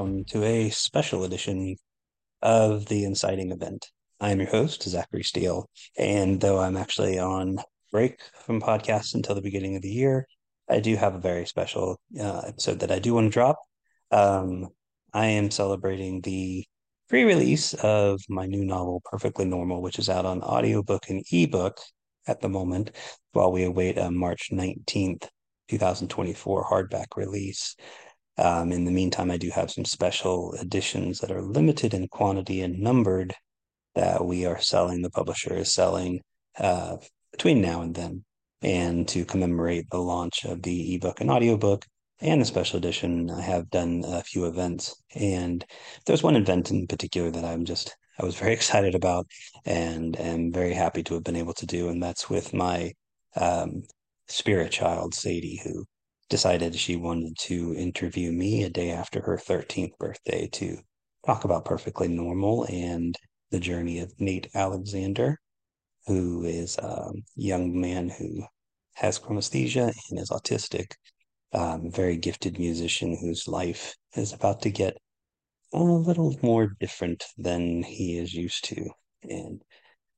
Welcome to a special edition of the Inciting Event. I am your host, Zachary Steele, and though I'm actually on break from podcasts until the beginning of the year, I do have a very special uh, episode that I do want to drop. Um, I am celebrating the pre-release of my new novel, Perfectly Normal, which is out on audiobook and ebook at the moment, while we await a March 19th, 2024 hardback release. Um, in the meantime, I do have some special editions that are limited in quantity and numbered that we are selling. The publisher is selling uh, between now and then. And to commemorate the launch of the ebook and audiobook and the special edition, I have done a few events. And there's one event in particular that I'm just, I was very excited about and am very happy to have been able to do. And that's with my um, spirit child, Sadie, who decided she wanted to interview me a day after her 13th birthday to talk about perfectly normal and the journey of Nate Alexander, who is a young man who has chromesthesia and is autistic, um, very gifted musician whose life is about to get a little more different than he is used to. And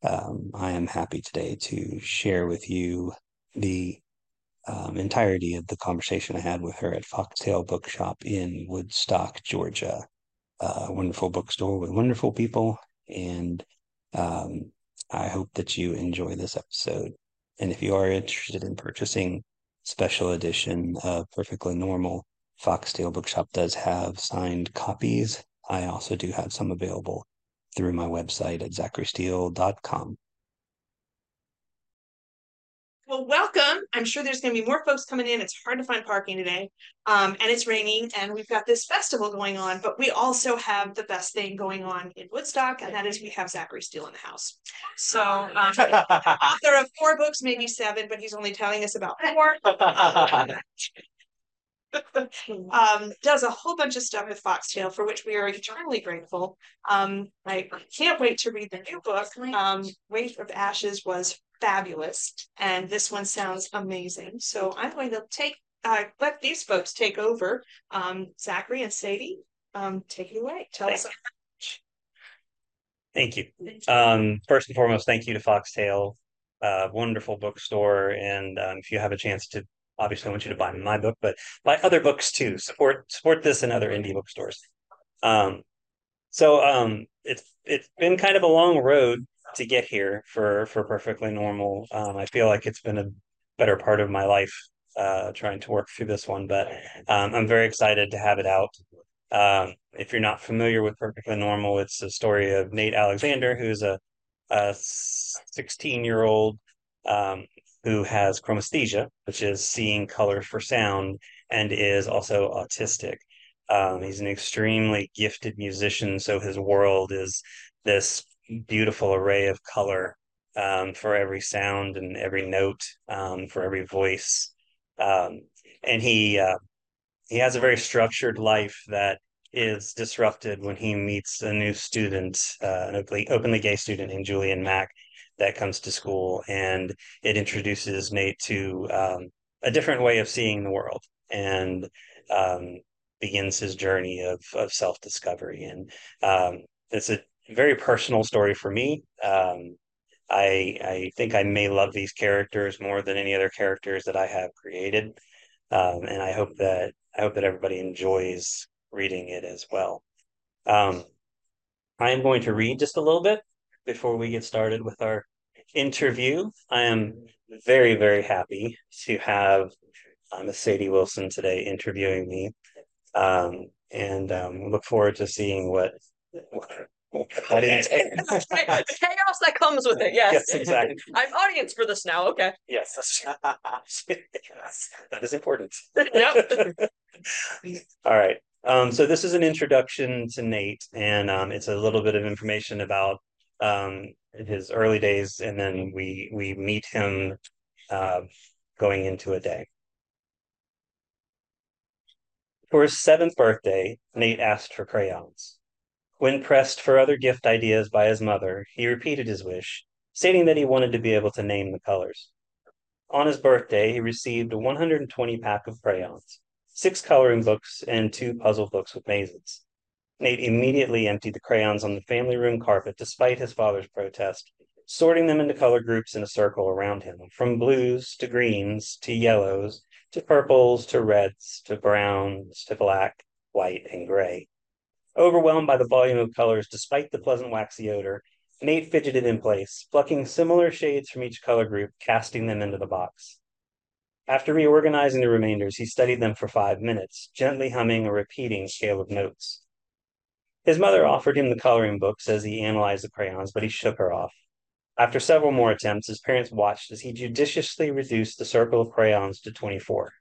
um, I am happy today to share with you the um, entirety of the conversation I had with her at FoxTale Book Shoppe in Woodstock, Georgia. Uh, wonderful bookstore with wonderful people. And um, I hope that you enjoy this episode. And if you are interested in purchasing special edition of Perfectly Normal, FoxTale Book Shoppe does have signed copies. I also do have some available through my website at zacharysteele.com. Well, welcome. I'm sure there's going to be more folks coming in. It's hard to find parking today, um, and it's raining, and we've got this festival going on. But we also have the best thing going on in Woodstock, and that is we have Zachary Steele in the house. So, um, author of four books, maybe seven, but he's only telling us about four. um, does a whole bunch of stuff with FoxTale, for which we are eternally grateful. Um, I can't wait to read the new book. Um, Weight of Ashes was fabulous. And this one sounds amazing. So I'm going to take uh, let these folks take over. Um, Zachary and Sadie, um, take it away. Tell us. Thank you. Um, first and foremost, thank you to FoxTale, uh, wonderful bookstore. And um, if you have a chance to, obviously, I want you to buy my book, but buy other books too. Support support this and other indie bookstores. Um, so um, it's it's been kind of a long road to get here for for perfectly normal. Um, I feel like it's been a better part of my life uh, trying to work through this one, but um, I'm very excited to have it out. Um, if you're not familiar with Perfectly Normal, it's the story of Nate Alexander, who's a, a 16 year old um, who has chromesthesia, which is seeing colors for sound, and is also autistic. Um, he's an extremely gifted musician, so his world is this beautiful array of color um, for every sound and every note, um, for every voice. Um, and he uh, he has a very structured life that is disrupted when he meets a new student, uh, an openly, openly gay student named Julian Mack that comes to school, and it introduces Nate to um, a different way of seeing the world and um, begins his journey of of self discovery. And um, it's a very personal story for me. Um, I I think I may love these characters more than any other characters that I have created, um, and I hope that I hope that everybody enjoys reading it as well. Um, I am going to read just a little bit before we get started with our interview. I am very very happy to have um, Sadie Wilson today interviewing me, um, and um, look forward to seeing what I didn't the chaos that comes with it. Yes. Yes, exactly. I'm audience for this now. Okay. Yes, that is important. Yep. All right. Um, so this is an introduction to Nate, and um, it's a little bit of information about um, his early days, and then we we meet him uh, going into a day. For his seventh birthday, Nate asked for crayons. When pressed for other gift ideas by his mother, he repeated his wish, stating that he wanted to be able to name the colors. On his birthday, he received a 120 pack of crayons. six coloring books, and two puzzle books with mazes. Nate immediately emptied the crayons on the family room carpet despite his father's protest, sorting them into color groups in a circle around him, from blues to greens to yellows to purples to reds to browns to black, white, and gray. Overwhelmed by the volume of colors despite the pleasant waxy odor, Nate fidgeted in place, plucking similar shades from each color group, casting them into the box. After reorganizing the remainders, he studied them for five minutes, gently humming a repeating scale of notes. His mother offered him the coloring books as he analyzed the crayons, but he shook her off. After several more attempts, his parents watched as he judiciously reduced the circle of crayons to 24.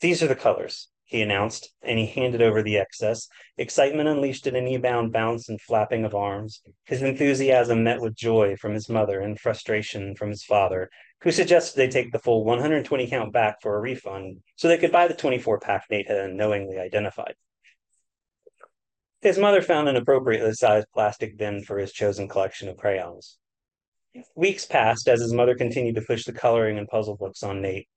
These are the colors, he announced, and he handed over the excess. Excitement unleashed in a knee-bound bounce and flapping of arms. His enthusiasm met with joy from his mother and frustration from his father, who suggested they take the full 120 count back for a refund so they could buy the 24 pack Nate had unknowingly identified. His mother found an appropriately sized plastic bin for his chosen collection of crayons. Weeks passed as his mother continued to push the coloring and puzzle books on Nate.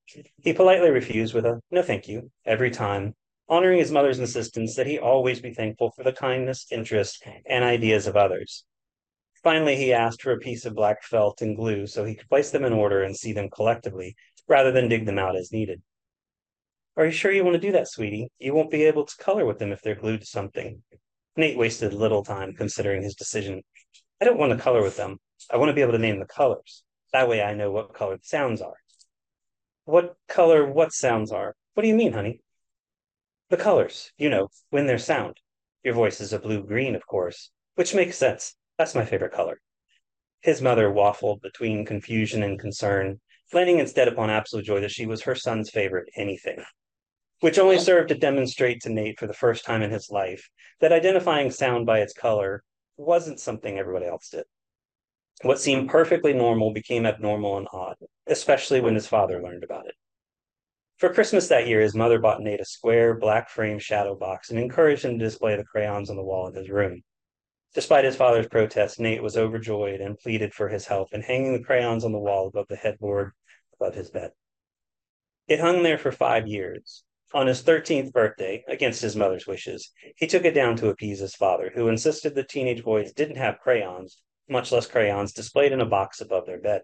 He politely refused with a no thank you every time, honoring his mother's insistence that he always be thankful for the kindness, interest, and ideas of others. Finally, he asked for a piece of black felt and glue so he could place them in order and see them collectively, rather than dig them out as needed. Are you sure you want to do that, sweetie? You won't be able to color with them if they're glued to something. Nate wasted little time considering his decision. I don't want to color with them. I want to be able to name the colors. That way I know what color the sounds are. What color what sounds are? What do you mean, honey? The colors, you know, when they're sound. Your voice is a blue green, of course, which makes sense. That's my favorite color. His mother waffled between confusion and concern, landing instead upon absolute joy that she was her son's favorite anything, which only served to demonstrate to Nate for the first time in his life that identifying sound by its color wasn't something everybody else did. What seemed perfectly normal became abnormal and odd, especially when his father learned about it. For Christmas that year, his mother bought Nate a square, black frame shadow box and encouraged him to display the crayons on the wall in his room. Despite his father's protests, Nate was overjoyed and pleaded for his help in hanging the crayons on the wall above the headboard above his bed. It hung there for five years. On his 13th birthday, against his mother's wishes, he took it down to appease his father, who insisted that teenage boys didn't have crayons much less crayons, displayed in a box above their bed.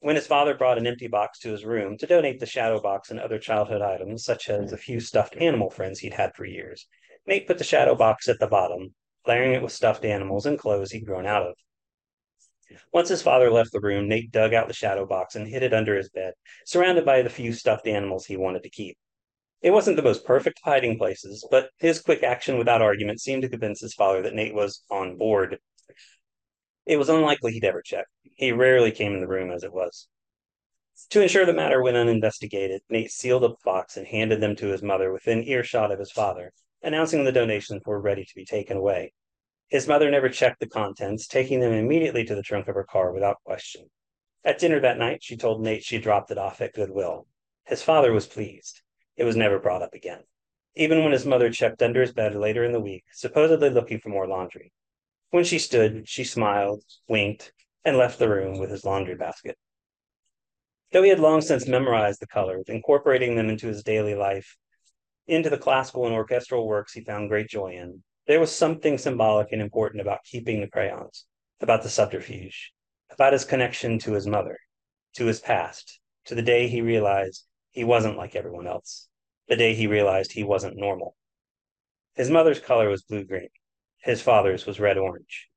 When his father brought an empty box to his room to donate the shadow box and other childhood items, such as a few stuffed animal friends he'd had for years, Nate put the shadow box at the bottom, layering it with stuffed animals and clothes he'd grown out of. Once his father left the room, Nate dug out the shadow box and hid it under his bed, surrounded by the few stuffed animals he wanted to keep. It wasn't the most perfect hiding places, but his quick action without argument seemed to convince his father that Nate was on board it was unlikely he'd ever check. He rarely came in the room as it was. To ensure the matter went uninvestigated, Nate sealed up the box and handed them to his mother within earshot of his father, announcing the donations were ready to be taken away. His mother never checked the contents, taking them immediately to the trunk of her car without question. At dinner that night, she told Nate she dropped it off at Goodwill. His father was pleased. It was never brought up again. Even when his mother checked under his bed later in the week, supposedly looking for more laundry. When she stood, she smiled, winked, and left the room with his laundry basket. Though he had long since memorized the colors, incorporating them into his daily life, into the classical and orchestral works he found great joy in, there was something symbolic and important about keeping the crayons, about the subterfuge, about his connection to his mother, to his past, to the day he realized he wasn't like everyone else, the day he realized he wasn't normal. His mother's color was blue green. His father's was red orange.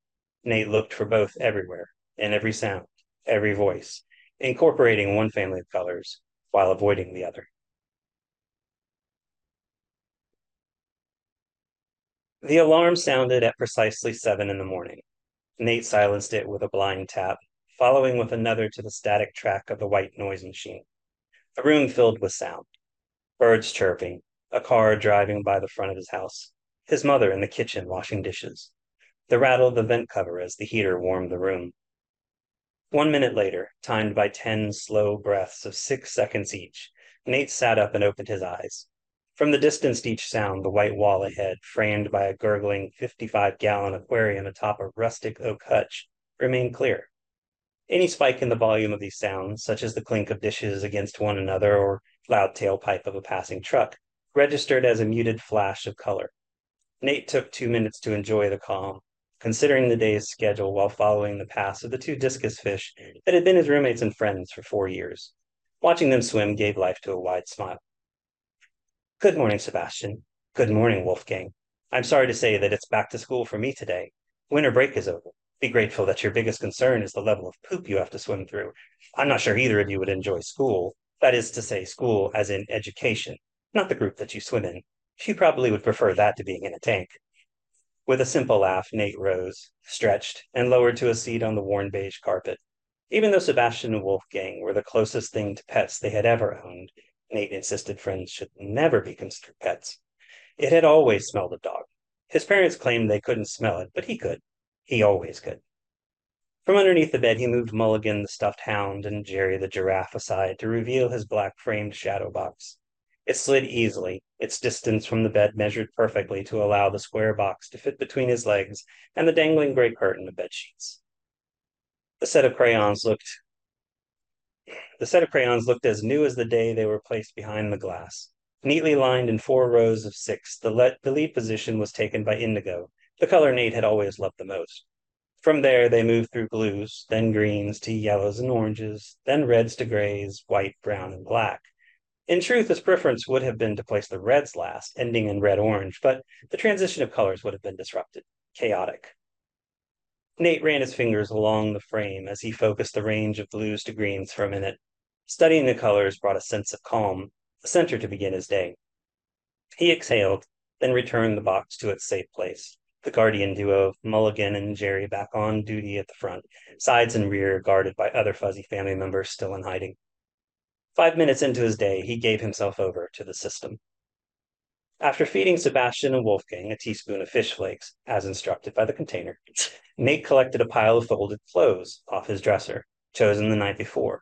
Nate looked for both everywhere, in every sound, every voice, incorporating one family of colors while avoiding the other. The alarm sounded at precisely seven in the morning. Nate silenced it with a blind tap, following with another to the static track of the white noise machine. A room filled with sound birds chirping, a car driving by the front of his house, his mother in the kitchen washing dishes, the rattle of the vent cover as the heater warmed the room. One minute later, timed by ten slow breaths of six seconds each, Nate sat up and opened his eyes. From the distance to each sound, the white wall ahead, framed by a gurgling 55 gallon aquarium atop a rustic oak hutch, remained clear. Any spike in the volume of these sounds, such as the clink of dishes against one another or loud tailpipe of a passing truck, registered as a muted flash of color. Nate took two minutes to enjoy the calm, considering the day's schedule while following the paths of the two discus fish that had been his roommates and friends for four years. Watching them swim gave life to a wide smile. Good morning, Sebastian. Good morning, Wolfgang. I'm sorry to say that it's back to school for me today. Winter break is over. Be grateful that your biggest concern is the level of poop you have to swim through. I'm not sure either of you would enjoy school. That is to say, school as in education, not the group that you swim in. She probably would prefer that to being in a tank. With a simple laugh, Nate rose, stretched, and lowered to a seat on the worn beige carpet. Even though Sebastian and Wolfgang were the closest thing to pets they had ever owned, Nate insisted friends should never be considered pets. It had always smelled of dog. His parents claimed they couldn't smell it, but he could. He always could. From underneath the bed, he moved Mulligan the stuffed hound and Jerry the giraffe aside to reveal his black framed shadow box. It slid easily, its distance from the bed measured perfectly to allow the square box to fit between his legs and the dangling gray curtain of bed sheets. The set of crayons looked the set of crayons looked as new as the day they were placed behind the glass. Neatly lined in four rows of six, the, le- the lead position was taken by indigo, the color Nate had always loved the most. From there, they moved through blues, then greens to yellows and oranges, then reds to grays, white, brown, and black. In truth, his preference would have been to place the reds last, ending in red orange, but the transition of colors would have been disrupted, chaotic. Nate ran his fingers along the frame as he focused the range of blues to greens for a minute. Studying the colors brought a sense of calm, a center to begin his day. He exhaled, then returned the box to its safe place. The guardian duo of Mulligan and Jerry back on duty at the front, sides and rear guarded by other fuzzy family members still in hiding. Five minutes into his day, he gave himself over to the system. After feeding Sebastian and Wolfgang a teaspoon of fish flakes, as instructed by the container, Nate collected a pile of folded clothes off his dresser, chosen the night before.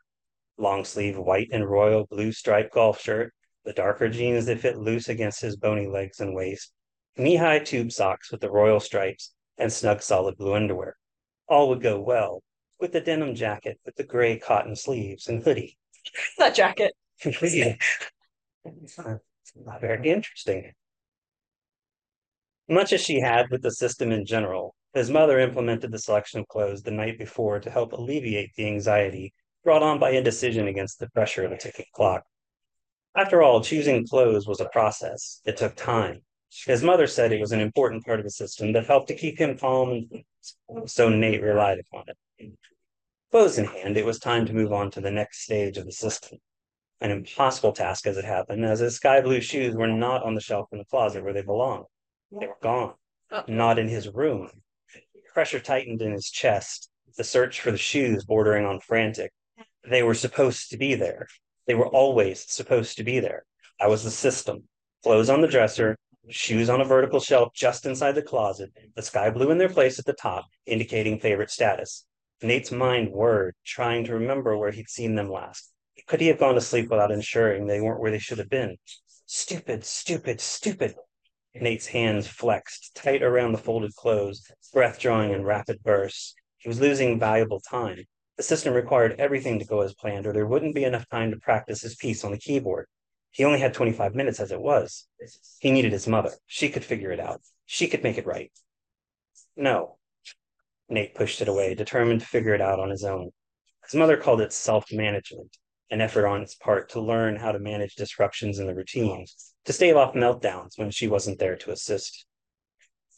Long sleeve white and royal blue striped golf shirt, the darker jeans that fit loose against his bony legs and waist, knee high tube socks with the royal stripes, and snug solid blue underwear. All would go well with the denim jacket with the gray cotton sleeves and hoodie that jacket. it's not very interesting. Much as she had with the system in general, his mother implemented the selection of clothes the night before to help alleviate the anxiety brought on by indecision against the pressure of a ticking clock. After all, choosing clothes was a process. It took time. His mother said it was an important part of the system that helped to keep him calm, and so Nate relied upon it. Clothes in hand, it was time to move on to the next stage of the system. An impossible task as it happened, as his sky blue shoes were not on the shelf in the closet where they belonged. They were gone, Oh. not in his room. Pressure tightened in his chest, the search for the shoes bordering on frantic. They were supposed to be there. They were always supposed to be there. I was the system. Clothes on the dresser, shoes on a vertical shelf just inside the closet, the sky blue in their place at the top, indicating favorite status. Nate's mind whirred, trying to remember where he'd seen them last. Could he have gone to sleep without ensuring they weren't where they should have been? Stupid, stupid, stupid. Nate's hands flexed, tight around the folded clothes, breath drawing in rapid bursts. He was losing valuable time. The system required everything to go as planned, or there wouldn't be enough time to practice his piece on the keyboard. He only had 25 minutes as it was. He needed his mother. She could figure it out. She could make it right. No, Nate pushed it away, determined to figure it out on his own. His mother called it self management, an effort on his part to learn how to manage disruptions in the routine, to stave off meltdowns when she wasn't there to assist.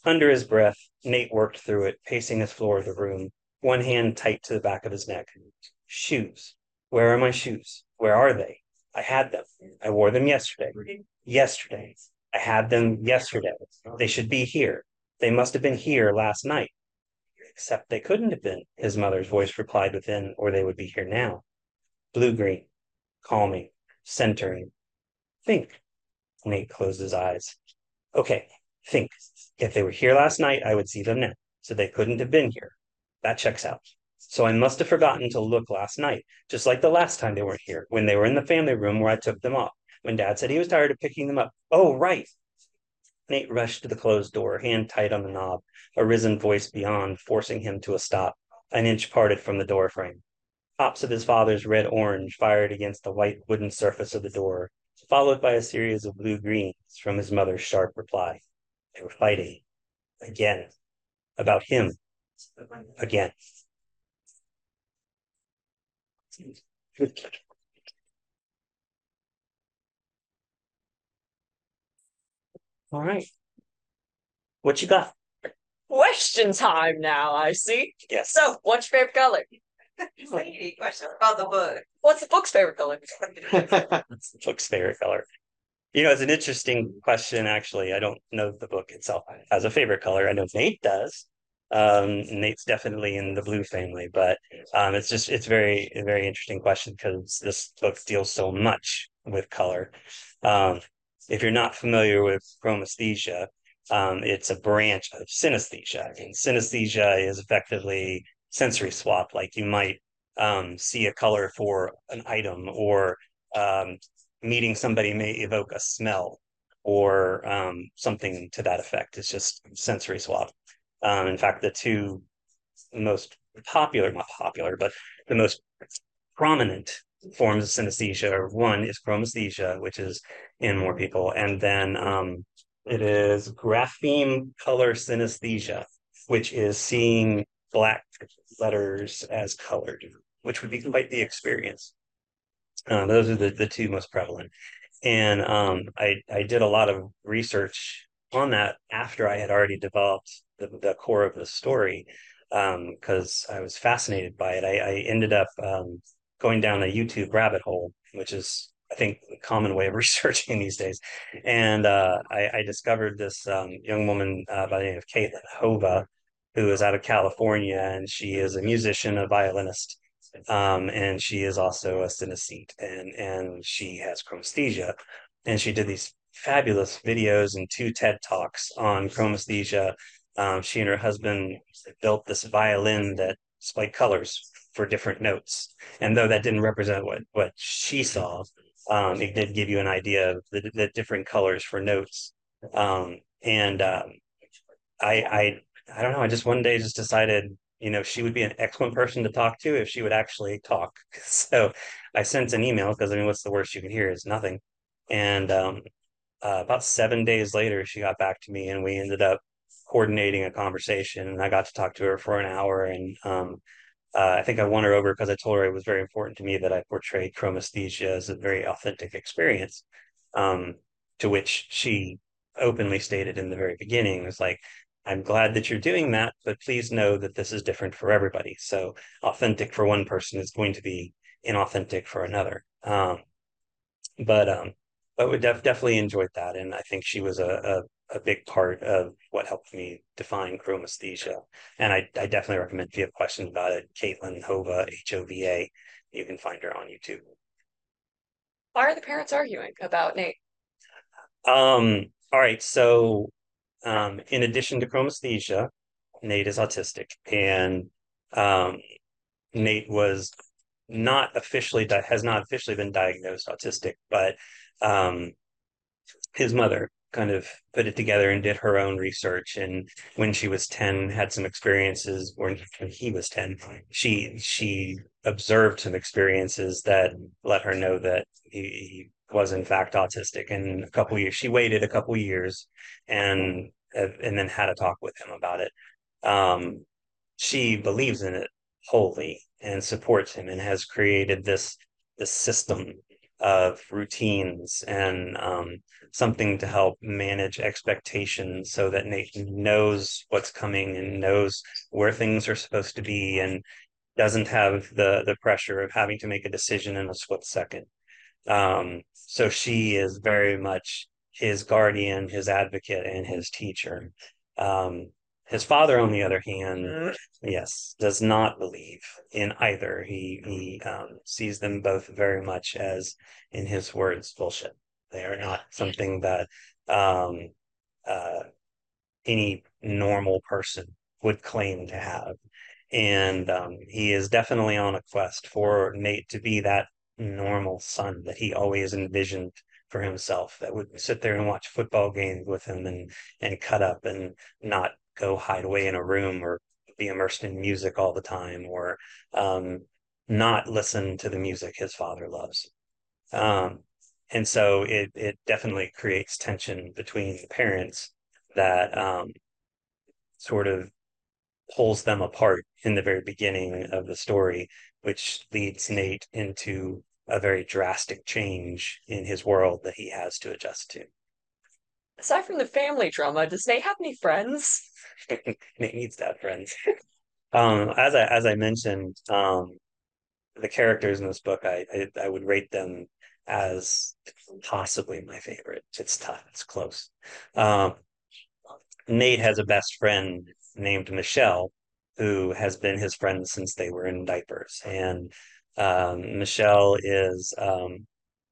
Under his breath, Nate worked through it, pacing his floor of the room, one hand tight to the back of his neck. Shoes. Where are my shoes? Where are they? I had them. I wore them yesterday. Yesterday. I had them yesterday. They should be here. They must have been here last night. Except they couldn't have been, his mother's voice replied within, or they would be here now. Blue green, calming, centering. Think. Nate closed his eyes. Okay, think. If they were here last night, I would see them now. So they couldn't have been here. That checks out. So I must have forgotten to look last night, just like the last time they weren't here, when they were in the family room where I took them off, when dad said he was tired of picking them up. Oh, right. Nate rushed to the closed door, hand tight on the knob, a risen voice beyond forcing him to a stop, an inch parted from the door frame. tops of his father's red orange fired against the white wooden surface of the door, followed by a series of blue greens from his mother's sharp reply. They were fighting again about him again. All right. What you got? Question time now, I see. Yes. So, what's your favorite color? question about the book. What's the book's favorite color? It's the book's favorite color. You know, it's an interesting question, actually. I don't know the book itself has a favorite color. I know Nate does. Um, Nate's definitely in the blue family, but um, it's just it's very very interesting question because this book deals so much with color. Um, if you're not familiar with chromesthesia, um, it's a branch of synesthesia, and synesthesia is effectively sensory swap. Like you might um, see a color for an item, or um, meeting somebody may evoke a smell or um, something to that effect. It's just sensory swap. Um, in fact, the two most popular, not popular, but the most prominent forms of synesthesia one is chromesthesia, which is in more people, and then um, it is grapheme color synesthesia, which is seeing black letters as colored, which would be quite the experience. Uh, those are the, the two most prevalent. And um, I, I did a lot of research on that after I had already developed the, the core of the story because um, I was fascinated by it. I, I ended up um, going down a YouTube rabbit hole, which is I think a common way of researching these days. And uh, I, I, discovered this um, young woman uh, by the name of Caitlin Hova, who is out of California, and she is a musician, a violinist, um, and she is also a synesthete, and and she has chromesthesia, and she did these fabulous videos and two TED talks on chromesthesia. Um, she and her husband built this violin that displayed colors for different notes, and though that didn't represent what what she saw, um, it did give you an idea of the, the different colors for notes. Um, and um, I I I don't know. I just one day just decided you know, she would be an excellent person to talk to if she would actually talk. So I sent an email because I mean, what's the worst you can hear is nothing. And um, uh, about seven days later, she got back to me and we ended up coordinating a conversation. And I got to talk to her for an hour. And um, uh, I think I won her over because I told her it was very important to me that I portrayed chromesthesia as a very authentic experience. Um, to which she openly stated in the very beginning was like, I'm glad that you're doing that, but please know that this is different for everybody. So authentic for one person is going to be inauthentic for another. Um, but um, but we def- definitely enjoyed that, and I think she was a, a, big part of what helped me define chromesthesia. And I, I definitely recommend if you have questions about it, Caitlin Hova H O V A, you can find her on YouTube. Why are the parents arguing about Nate? Um. All right. So um, in addition to chromesthesia, Nate is autistic, and um, Nate was not officially has not officially been diagnosed autistic, but um, his mother kind of put it together and did her own research. And when she was 10 had some experiences when he was 10 she she observed some experiences that let her know that he, he was in fact autistic. And a couple years she waited a couple years and and then had a talk with him about it. Um, she believes in it wholly and supports him and has created this this system of routines and um, something to help manage expectations so that Nate knows what's coming and knows where things are supposed to be and doesn't have the the pressure of having to make a decision in a split second. Um, so she is very much his guardian, his advocate, and his teacher. Um, his father, on the other hand, mm. yes, does not believe in either. He he um, sees them both very much as, in his words, bullshit. They are not something that um, uh, any normal person would claim to have. And um, he is definitely on a quest for Nate to be that normal son that he always envisioned for himself that would sit there and watch football games with him and and cut up and not go hide away in a room or be immersed in music all the time or um, not listen to the music his father loves. Um, and so it it definitely creates tension between the parents that um, sort of pulls them apart in the very beginning of the story, which leads Nate into a very drastic change in his world that he has to adjust to. Aside from the family drama, does Nate have any friends? Nate needs to have friends. um, as I as I mentioned, um, the characters in this book, I, I I would rate them as possibly my favorite. It's tough. It's close. Um, Nate has a best friend named Michelle, who has been his friend since they were in diapers. And um, Michelle is um,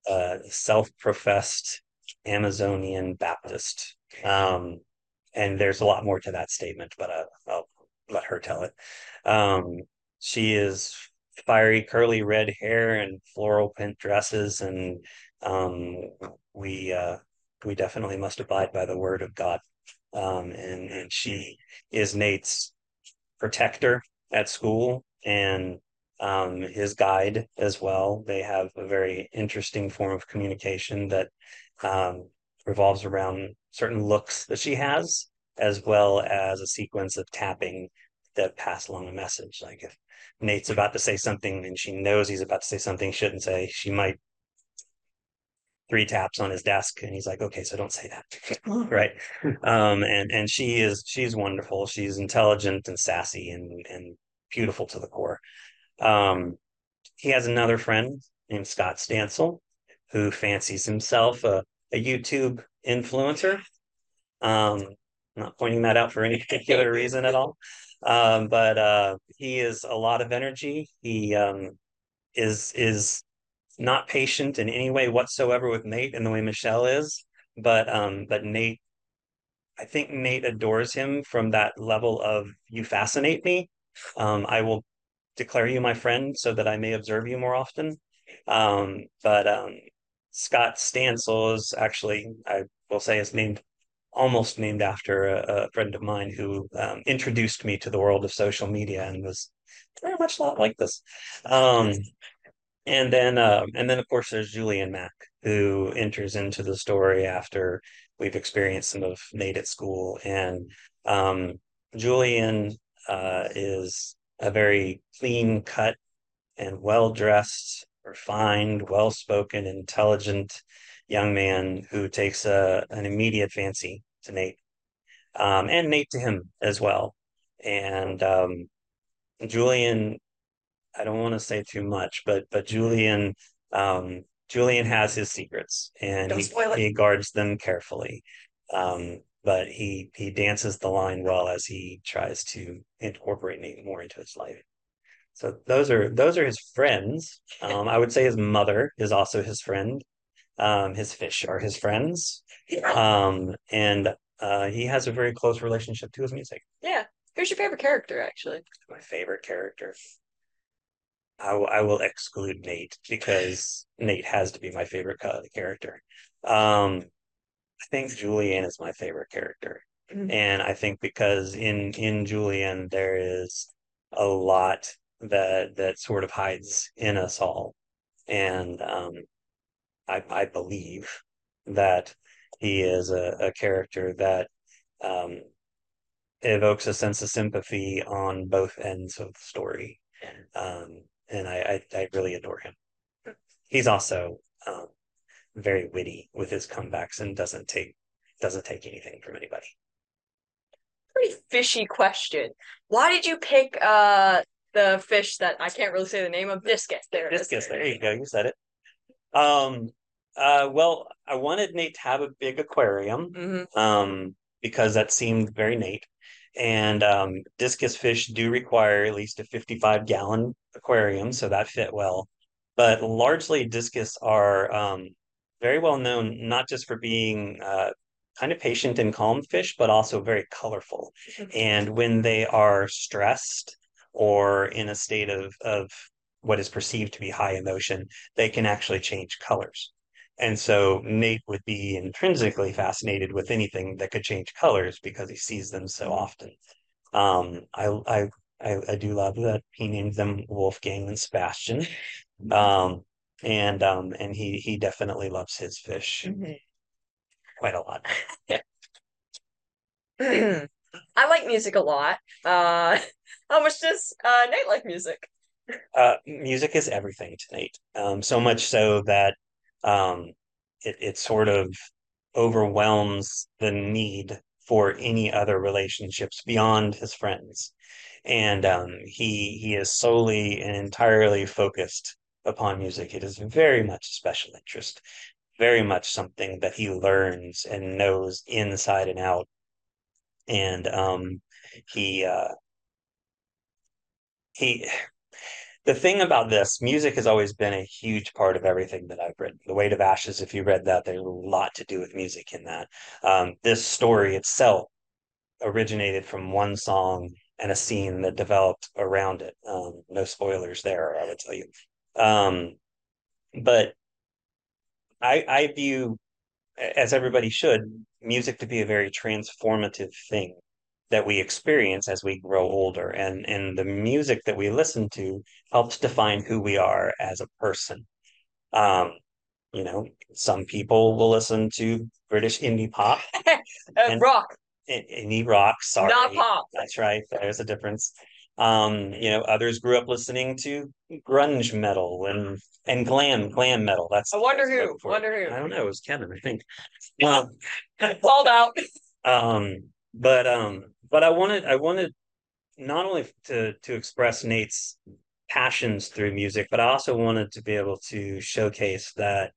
a self-professed Amazonian Baptist. Um, and there's a lot more to that statement, but uh, I'll let her tell it. Um, she is fiery curly red hair and floral print dresses and um, we uh, we definitely must abide by the word of God um, and and she is Nate's protector at school and um, his guide as well they have a very interesting form of communication that um, revolves around certain looks that she has as well as a sequence of tapping that pass along a message like if Nate's about to say something and she knows he's about to say something he shouldn't say, she might three taps on his desk and he's like, okay, so don't say that. right. Um, and, and she is, she's wonderful. She's intelligent and sassy and, and beautiful to the core. Um, he has another friend named Scott Stansel who fancies himself a, a YouTube influencer. Um, I'm not pointing that out for any particular reason at all. Um, but uh, he is a lot of energy. He um, is is not patient in any way whatsoever with Nate in the way Michelle is. But um, but Nate, I think Nate adores him from that level of you fascinate me. Um, I will declare you my friend so that I may observe you more often. Um, but um, Scott Stansel is actually, I will say, is named almost named after a, a friend of mine who um, introduced me to the world of social media and was very much a lot like this. Um, and then, uh, and then of course, there's Julian Mack who enters into the story after we've experienced some of Nate at school, and um, Julian uh, is a very clean cut and well dressed, refined, well spoken, intelligent young man who takes a, an immediate fancy to Nate, um, and Nate to him as well. And um, Julian, I don't want to say too much, but but Julian, um, Julian has his secrets, and he, he guards them carefully. Um, but he he dances the line well as he tries to incorporate Nate more into his life. So those are those are his friends. Um, I would say his mother is also his friend. Um, his fish are his friends. Um, and uh, he has a very close relationship to his music. Yeah. Who's your favorite character, actually? My favorite character. I, I will exclude Nate because Nate has to be my favorite character. Um, I think Julian is my favorite character. Mm-hmm. And I think because in in Julian there is a lot that that sort of hides in us all. And um, I, I believe that he is a, a character that um, evokes a sense of sympathy on both ends of the story. Um, and I, I, I, really adore him. He's also um, very witty with his comebacks and doesn't take doesn't take anything from anybody. Pretty fishy question. Why did you pick uh the fish that I can't really say the name of? Discus. There. Discus. There you go. You said it. Um, uh, well, I wanted Nate to have a big aquarium mm-hmm. um, because that seemed very Nate. And um, discus fish do require at least a 55 gallon aquarium, so that fit well. But largely, discus are um, very well known not just for being uh, kind of patient and calm fish, but also very colorful. Mm-hmm. And when they are stressed or in a state of, of what is perceived to be high emotion, they can actually change colors. And so Nate would be intrinsically fascinated with anything that could change colors because he sees them so often. Um, I, I, I, I do love that he named them Wolfgang and Sebastian. Um, and um, and he he definitely loves his fish Mhm. quite a lot. I like music a lot. Uh, how much does uh Nate like music? Uh, music is everything to Nate. Um, so much so that um, it it sort of overwhelms the need for any other relationships beyond his friends. And um, he he is solely and entirely focused upon music. It is very much a special interest, very much something that he learns and knows inside and out. And um, he uh, he the thing about this, music has always been a huge part of everything that I've written. The Weight of Ashes, if you read that, there's a lot to do with music in that. Um, this story itself originated from one song and a scene that developed around it. Um, no spoilers there, I would tell you. Um, but I, I view, as everybody should, music to be a very transformative thing that we experience as we grow older. And and the music that we listen to helps define who we are as a person. Um you know some people will listen to british indie pop Uh, And- rock, indie rock sorry. Not pop. that's right. There's a difference um you know others grew up listening to grunge metal and and glam glam metal that's I wonder that's who, wonder who. i don't know it was kevin i think well Called out. um but um but i wanted i wanted not only to to express nate's passions through music but i also wanted to be able to showcase that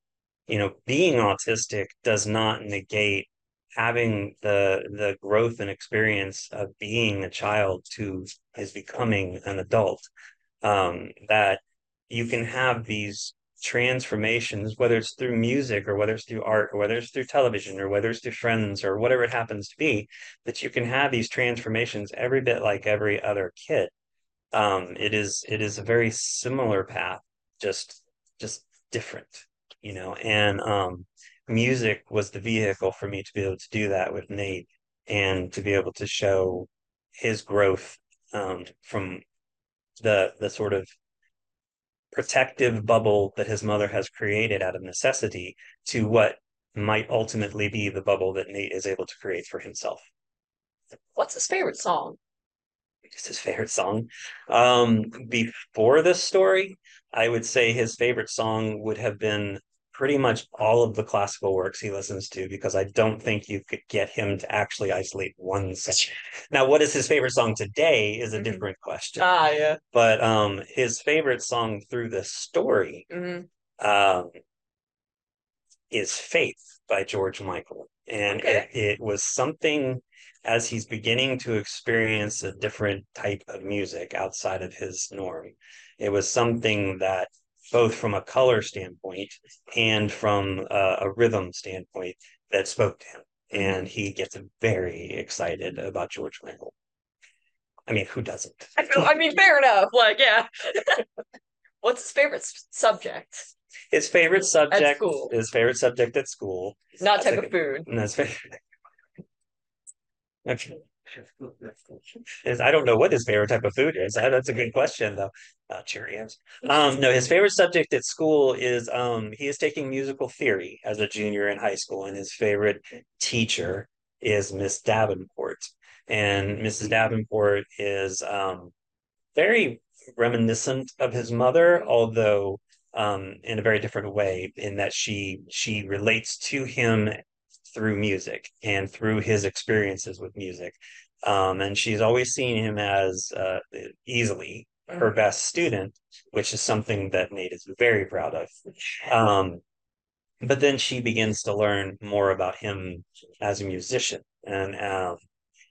you know being autistic does not negate having the the growth and experience of being a child to is becoming an adult um that you can have these transformations, whether it's through music or whether it's through art or whether it's through television or whether it's through friends or whatever it happens to be, that you can have these transformations every bit like every other kid. Um, it is it is a very similar path, just just different, you know. And um, music was the vehicle for me to be able to do that with Nate and to be able to show his growth um, from the the sort of protective bubble that his mother has created out of necessity to what might ultimately be the bubble that Nate is able to create for himself. What's his favorite song? Just his favorite song. Um, before this story, I would say his favorite song would have been pretty much all of the classical works he listens to because I don't think you could get him to actually isolate one section. Now, what is his favorite song today is a Mhm. different question. Ah, yeah. but um, his favorite song through the story hmm um, is Faith by George Michael. And Okay. it, it was something as he's beginning to experience a different type of music outside of his norm. It was something that, both from a color standpoint and from a, a rhythm standpoint, that spoke to him. And he gets very excited about George Michael. I mean, who doesn't? I feel. I mean, fair enough. Like, yeah. What's his favorite subject? His favorite subject, at school. his favorite subject at school, Not type a of food. That's fair. Okay. Is- I don't know what his favorite type of food is. That's a good question, though. Uh, Cheerios. Um, no, his favorite subject at school is um, he is taking musical theory as a junior in high school, and his favorite teacher is Miss Davenport. And Mrs. Davenport is um, very reminiscent of his mother, although um, in a very different way, in that she she relates to him through music and through his experiences with music. Um, and she's always seen him as uh, easily her best student, which is something that Nate is very proud of. Um, but then she begins to learn more about him as a musician, and um,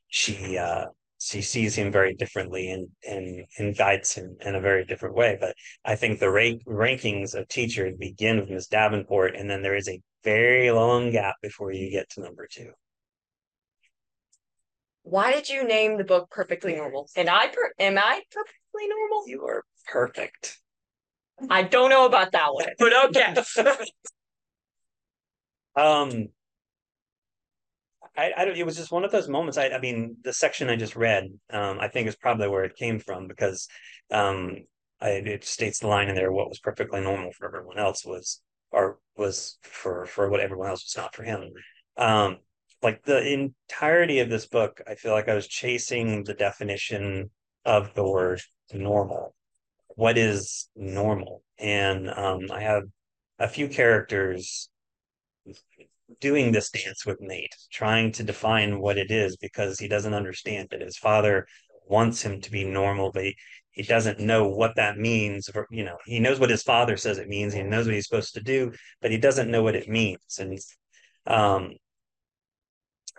she uh, she sees him very differently and and and guides him in a very different way. But I think the rank, rankings of teachers begin with Miss Davenport, and then there is a very long gap before you get to number two. Why did you name the book Perfectly Normal? And I per- am I perfectly normal? You are perfect. I don't know about that one, but okay. Um, I, I don't, it was just one of those moments. I, I mean, the section I just read, um, I think is probably where it came from because, um, I, it states the line in there, what was perfectly normal for everyone else was, or was for, for what everyone else was not for him. Um, like the entirety of this book, I feel like I was chasing the definition of the word normal. What is normal? And, um, I have a few characters doing this dance with Nate, trying to define what it is because he doesn't understand it. His father wants him to be normal, but he doesn't know what that means. For, you know, he knows what his father says it means. He knows what he's supposed to do, but he doesn't know what it means. And um,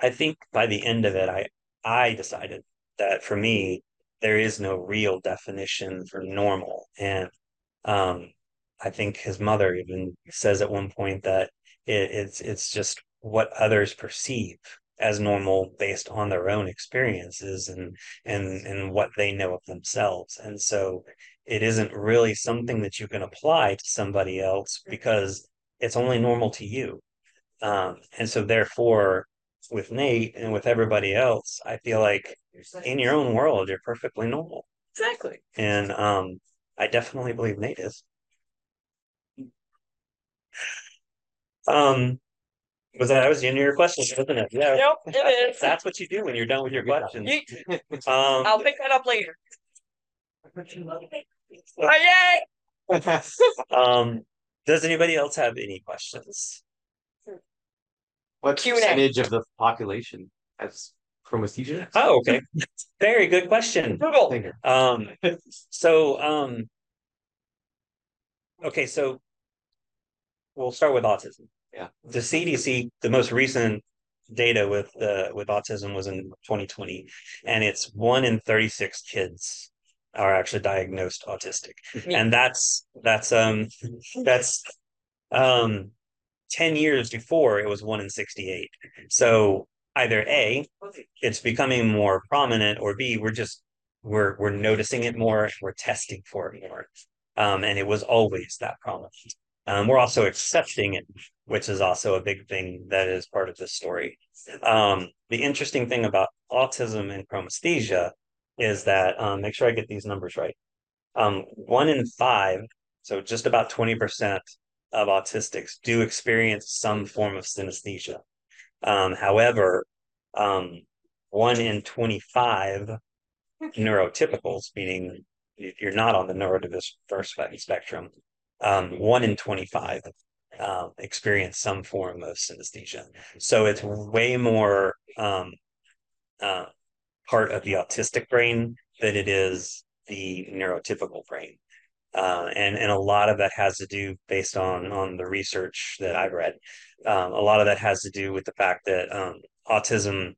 I think by the end of it, I I decided that for me, there is no real definition for normal. And um, I think his mother even says at one point that it, it's it's just what others perceive as normal based on their own experiences and and and what they know of themselves. And so it isn't really something that you can apply to somebody else because it's only normal to you. Um, and so therefore with nate and with everybody else i feel like in your own world you're perfectly normal. Exactly. and um, i definitely believe nate is. Um was that, that was the end of your question, wasn't it? Yeah. Yep, it is. That's what you do when you're done with your questions. You, Um, I'll pick that up later. Oh, yay! um, does anybody else have any questions? What Q&A. percentage of the population has chromesthesia? Oh, okay. Very good question. Google. Thank you. Um, so, um, okay, so we'll start with autism. Yeah. The CDC, the most recent data with uh, with autism was in 2020, and it's one in 36 kids are actually diagnosed autistic, Me. and that's that's um that's um 10 years before it was one in 68. So either A, it's becoming more prominent, or B, we're just we're we're noticing it more, we're testing for it more. Um, and it was always that prominent. Um, we're also accepting it, which is also a big thing that is part of this story. Um, the interesting thing about autism and chromesthesia is that um, make sure I get these numbers right. Um, one in five, so just about 20% of autistics do experience some form of synesthesia. Um, however, um, one in 25 neurotypicals, meaning you're not on the neurodiverse spectrum, um, one in 25 um, experience some form of synesthesia. So it's way more um, uh, part of the autistic brain than it is the neurotypical brain. Uh, and and a lot of that has to do based on on the research that I've read. Um, a lot of that has to do with the fact that um, autism,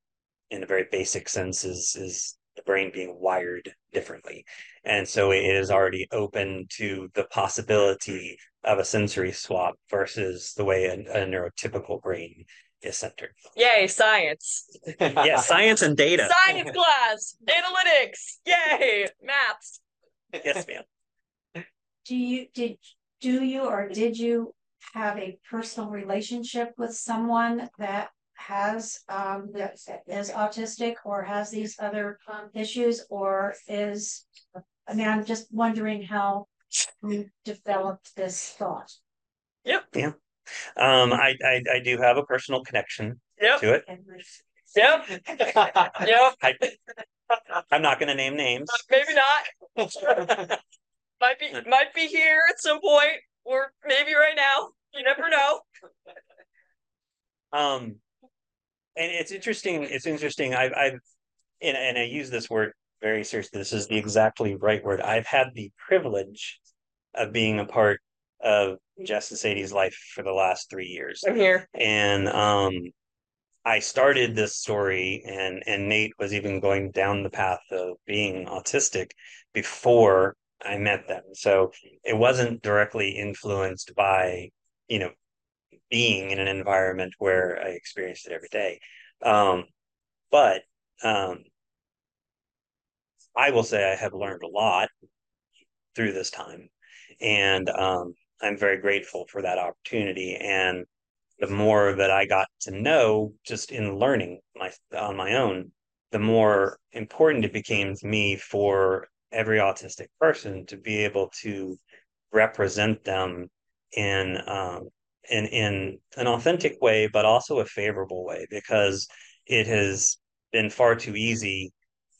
in a very basic sense, is is brain being wired differently, and so it is already open to the possibility of a sensory swap versus the way a, a neurotypical brain is centered. Yay, science. Yeah, science and data. Science class. Analytics. Yay. Maths. Yes, ma'am. Do you, did, do you or did you have a personal relationship with someone that has, um, that is autistic or has these other, um, issues or is, I mean, I'm just wondering how you developed this thought. Yep. Yeah. Um, I, I I do have a personal connection Yep. to it. Yep. Yep. I, I'm not going to name names. Maybe not. Might be might be here at some point, or maybe right now. You never know. Um, and it's interesting. It's interesting. I've I've and, and I use this word very seriously. This is the exactly right word. I've had the privilege of being a part of Jess and Sadie's life for the last three years. I'm here. and um I started this story and and Nate was even going down the path of being autistic before I met them. So it wasn't directly influenced by, you know, being in an environment where I experienced it every day. Um but um I will say I have learned a lot through this time and um I'm very grateful for that opportunity and the more that I got to know just in learning my on my own, the more important it became to me for every autistic person to be able to represent them in um, in in an authentic way, but also a favorable way, because it has been far too easy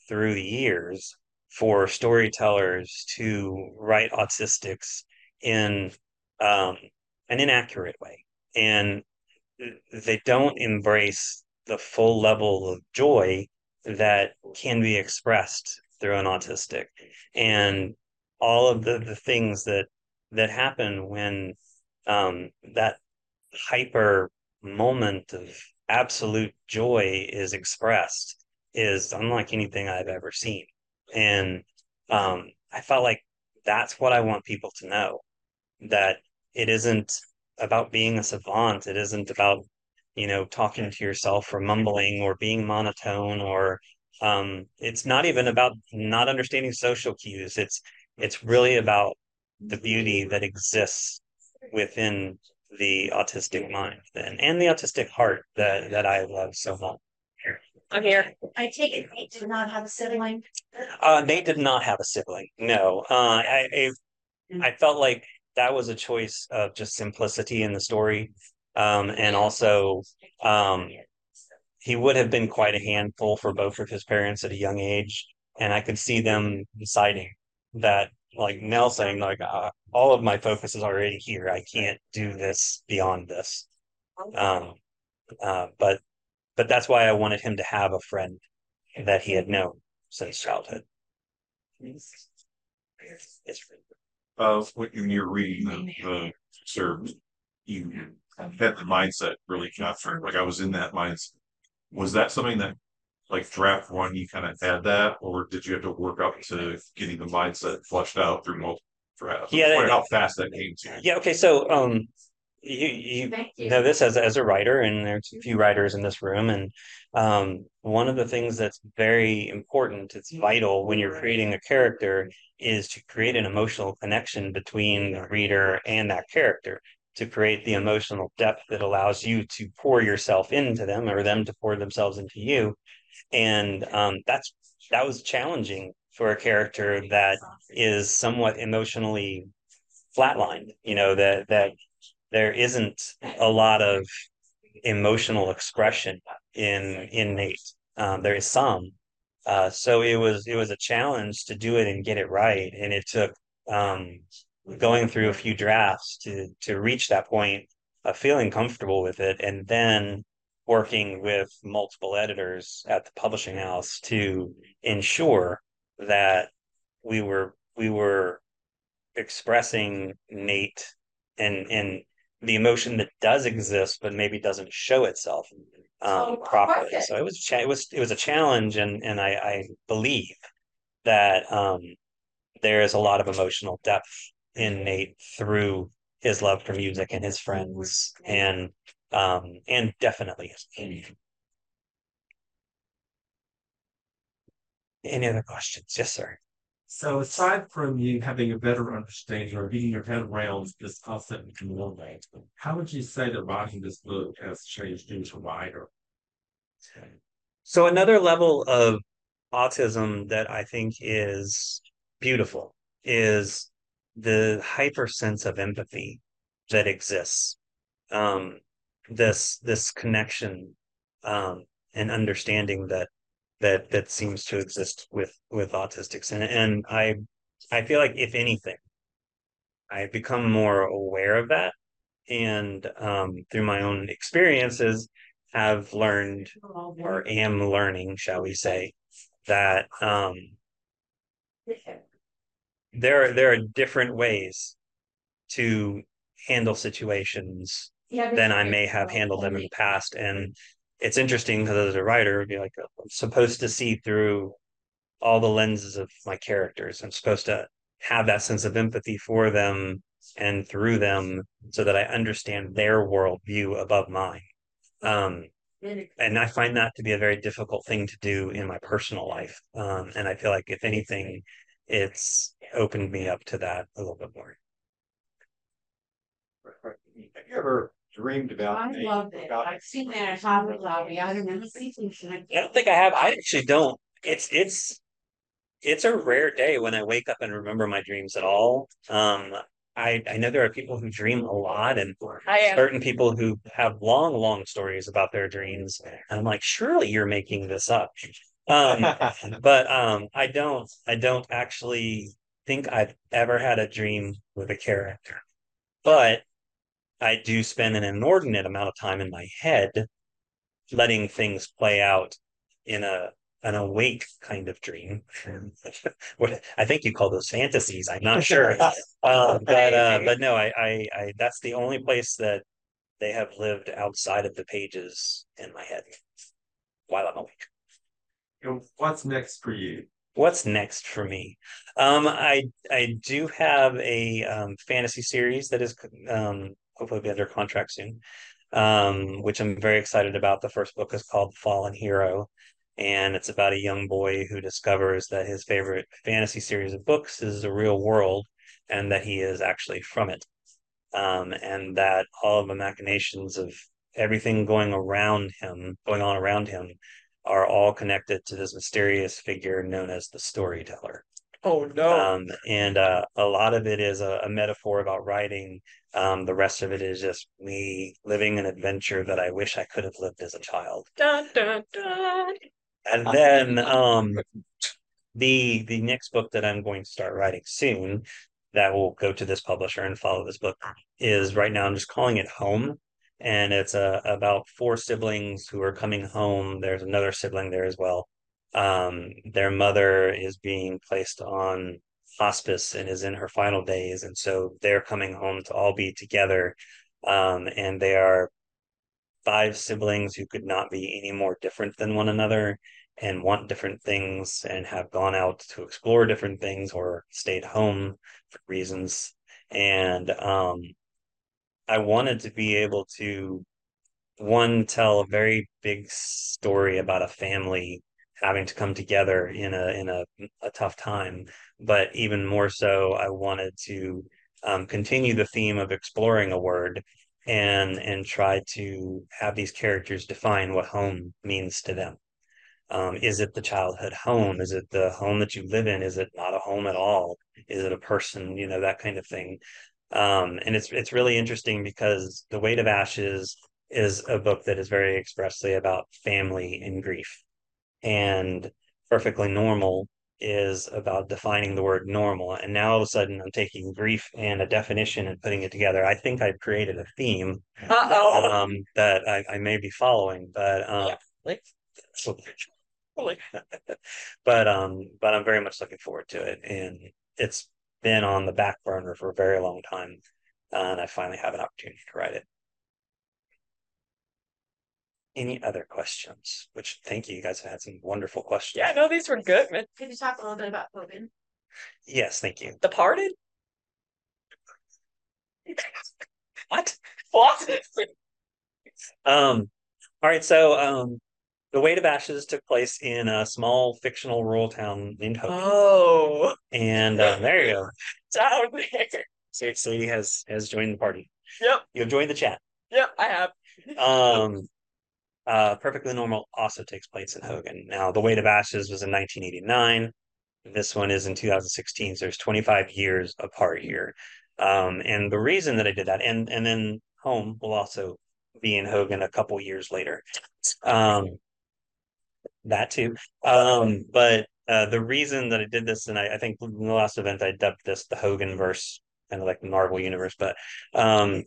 through the years for storytellers to write autistics in um, an inaccurate way, and they don't embrace the full level of joy that can be expressed through an autistic. And all of the, the things that that happen when um, that hyper moment of absolute joy is expressed is unlike anything I've ever seen. And um, I felt like that's what I want people to know that it isn't about being a savant. It isn't about, you know, talking to yourself or mumbling or being monotone or um, it's not even about not understanding social cues. It's it's really about the beauty that exists within the autistic mind and, and the autistic heart that, that I love so much. I'm here. I take it Nate did not have a sibling. Uh, Nate did not have a sibling. No, uh, I, I, I felt like that was a choice of just simplicity in the story, um, and also um, he would have been quite a handful for both of his parents at a young age, and I could see them deciding that, like Nell saying, like uh, all of my focus is already here. I can't do this beyond this. Um, uh, but but that's why I wanted him to have a friend that he had known since childhood. Uh, when you're reading the, the excerpt, you had the mindset really captured. Like I was in that mindset. Was that something that, like draft one, you kind of had that, or did you have to work up to getting the mindset flushed out through multiple drafts? Yeah, that- how fast that came to you. Yeah. Okay. So um, you you you. know this as as a writer, and there's a few writers in this room, and um, one of the things that's very important, it's vital when you're creating a character, is to create an emotional connection between the reader and that character. To create the emotional depth that allows you to pour yourself into them, or them to pour themselves into you, and um, that's that was challenging for a character that is somewhat emotionally flatlined. You know that that there isn't a lot of emotional expression in in Nate. Um, there is some, uh, so it was it was a challenge to do it and get it right, and it took um, going through a few drafts to to reach that point of feeling comfortable with it, and then working with multiple editors at the publishing house to ensure that we were we were expressing Nate and and the emotion that does exist but maybe doesn't show itself um, Oh, properly. perfect. So it was a cha- it was it was a challenge, and and I, I believe that um, there is a lot of emotional depth in Nate through his love for music and his friends, and um, and definitely family. Any other questions? Yes, sir. So aside from you having a better understanding or getting your head around this concept in more way, how would you say that writing this book has changed you as a writer? So another level of autism that I think is beautiful is the hyper sense of empathy that exists. Um, this this connection um, and understanding that that that seems to exist with with autistics, and and I I feel like if anything, I've become more aware of that, and um, through my own experiences, have learned or am learning, shall we say, that um, there are there are different ways to handle situations than I may have handled them in the past. And it's interesting because as a writer, be like I'm supposed to see through all the lenses of my characters. I'm supposed to have that sense of empathy for them and through them so that I understand their worldview above mine. Um, and I find that to be a very difficult thing to do in my personal life. Um, and I feel like if anything, it's opened me up to that a little bit more. Have you ever dreamed about. I me, love it. about- I've seen that at Hobby Lobby. I don't know. I don't think I have. I actually don't. It's it's it's a rare day when I wake up and remember my dreams at all. Um, I I know there are people who dream a lot, and I certain people who have long, long stories about their dreams. And I'm like, surely you're making this up. Um, but um, I don't. I don't actually think I've ever had a dream with a character, but I do spend an inordinate amount of time in my head, letting things play out in a an awake kind of dream. what I think you call those fantasies. I'm not sure. Um, but uh, but no, I, I I that's the only place that they have lived outside of the pages in my head while I'm awake. And what's next for you? What's next for me? Um, I I do have a um, fantasy series that is um, hopefully be under contract soon, um, which I'm very excited about. The first book is called Fallen Hero, and it's about a young boy who discovers that his favorite fantasy series of books is the real world, and that he is actually from it, um, and that all of the machinations of everything going around him, going on around him, are all connected to this mysterious figure known as the storyteller. Oh no. Um, and uh, a lot of it is a, a metaphor about writing. Um, the rest of it is just me living an adventure that I wish I could have lived as a child. dun, dun, dun. And then um, the the next book that I'm going to start writing soon, that will go to this publisher and follow this book, is right now I'm just calling it Home, and it's uh, about four siblings who are coming home. There's another sibling there as well. Um, their mother is being placed on hospice and is in her final days, and so they're coming home to all be together. Um, and they are five siblings who could not be any more different than one another and want different things and have gone out to explore different things or stayed home for reasons. And um, I wanted to be able to one tell a very big story about a family having to come together in a in a, a tough time. But even more so i wanted to um, continue the theme of exploring a word and and try to have these characters define what home means to them. Um, is it the childhood home? Is it the home that you live in? Is it not a home at all? Is it a person? You know that kind of thing. Um, and it's it's really interesting because the weight of ashes is a book that is very expressly about family and grief and perfectly normal is about defining the word normal. And now all of a sudden i'm taking grief and a definition and putting it together. I think i've created a theme um, that I, I may be following but um, like but um but i'm very much looking forward to it. And it's been on the back burner for a very long time and i finally have an opportunity to write it any other questions which thank you you guys have had some wonderful questions Yeah, no, these were good, man. Could you talk a little bit about Hogan? yes thank you The Departed? What? What? um all right so um the weight of ashes took place in a small fictional rural town named Hope. Oh, and um, there you go down there. so sadie has has joined the party Yep, you've joined the chat yep, I have. Um, uh, Perfectly Normal also takes place in Hogan. Now, The Weight of Ashes was in 1989. This one is in 2016. So there's 25 years apart here. Um, and the reason that I did that, and and then Home will also be in Hogan a couple years later. Um, that too. Um, but uh, the reason that I did this, and I, I think in the last event I dubbed this the Hogan verse, kind of like the Marvel universe, but um,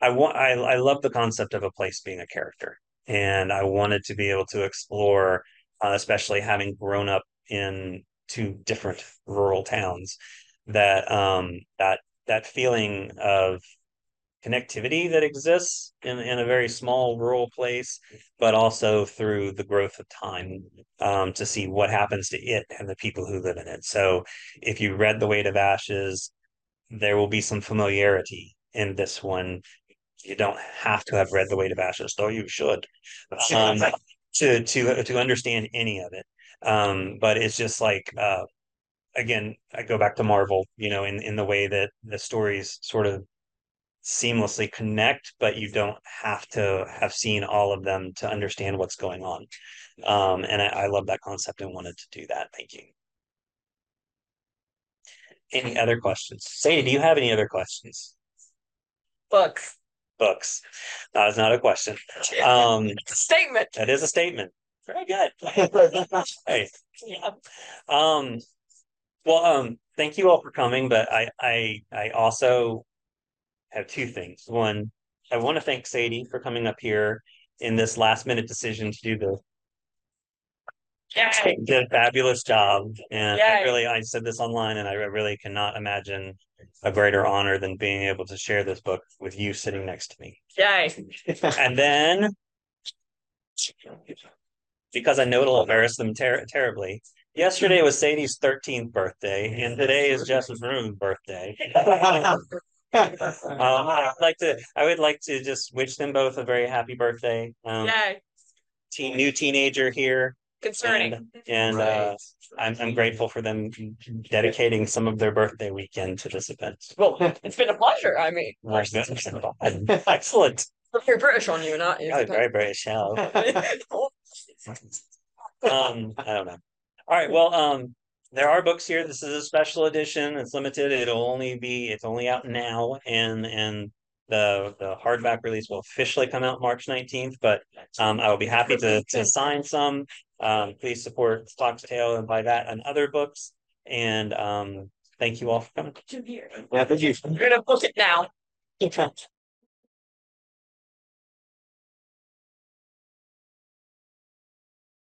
I want I I love the concept of a place being a character, and I wanted to be able to explore, uh, especially having grown up in two different rural towns, that um that that feeling of connectivity that exists in in a very small rural place, but also through the growth of time um, to see what happens to it and the people who live in it. So, if you read The Weight of Ashes, there will be some familiarity in this one you don't have to have read The Weight of Ashes, though you should, um, to to to understand any of it. Um, but it's just like uh, again, I go back to Marvel, you know, in in the way that the stories sort of seamlessly connect, but you don't have to have seen all of them to understand what's going on. Um, and I, I love that concept and wanted to do that. Thank you. Any other questions? Sadie, do you have any other questions? Books. Books. That is not a question. Um, Statement. that is a statement. Very good. Hey, yeah. Um, well, um, thank you all for coming, but I, I, I also have two things. One, I want to thank Sadie for coming up here in this last minute decision to do the Yay. did a fabulous job. And I really, I said this online and I really cannot imagine a greater honor than being able to share this book with you sitting next to me. Yay. And then because I know it'll embarrass them ter- terribly. Yesterday was Sadie's 13th birthday, and today is Jess's room's birthday. Um, I'd like to, I would like to just wish them both a very happy birthday. Um, Yay. teen, new teenager here, Concerning. and, and uh, I'm, I'm grateful for them dedicating some of their birthday weekend to this event. Well, it's been a pleasure. I mean, Excellent. you're British on you, not you. Oh, very, very shallow. Um, I don't know. All right, well, um, there are books here. This is a special edition. It's limited. It'll only be, it's only out now and, and the, the hardback release will officially come out March nineteenth, but, um, I will be happy to, to sign some. Um, please support FoxTale and buy that and other books. And, um, thank you all for coming. Two years. Yeah, thank you. I'm gonna book it now.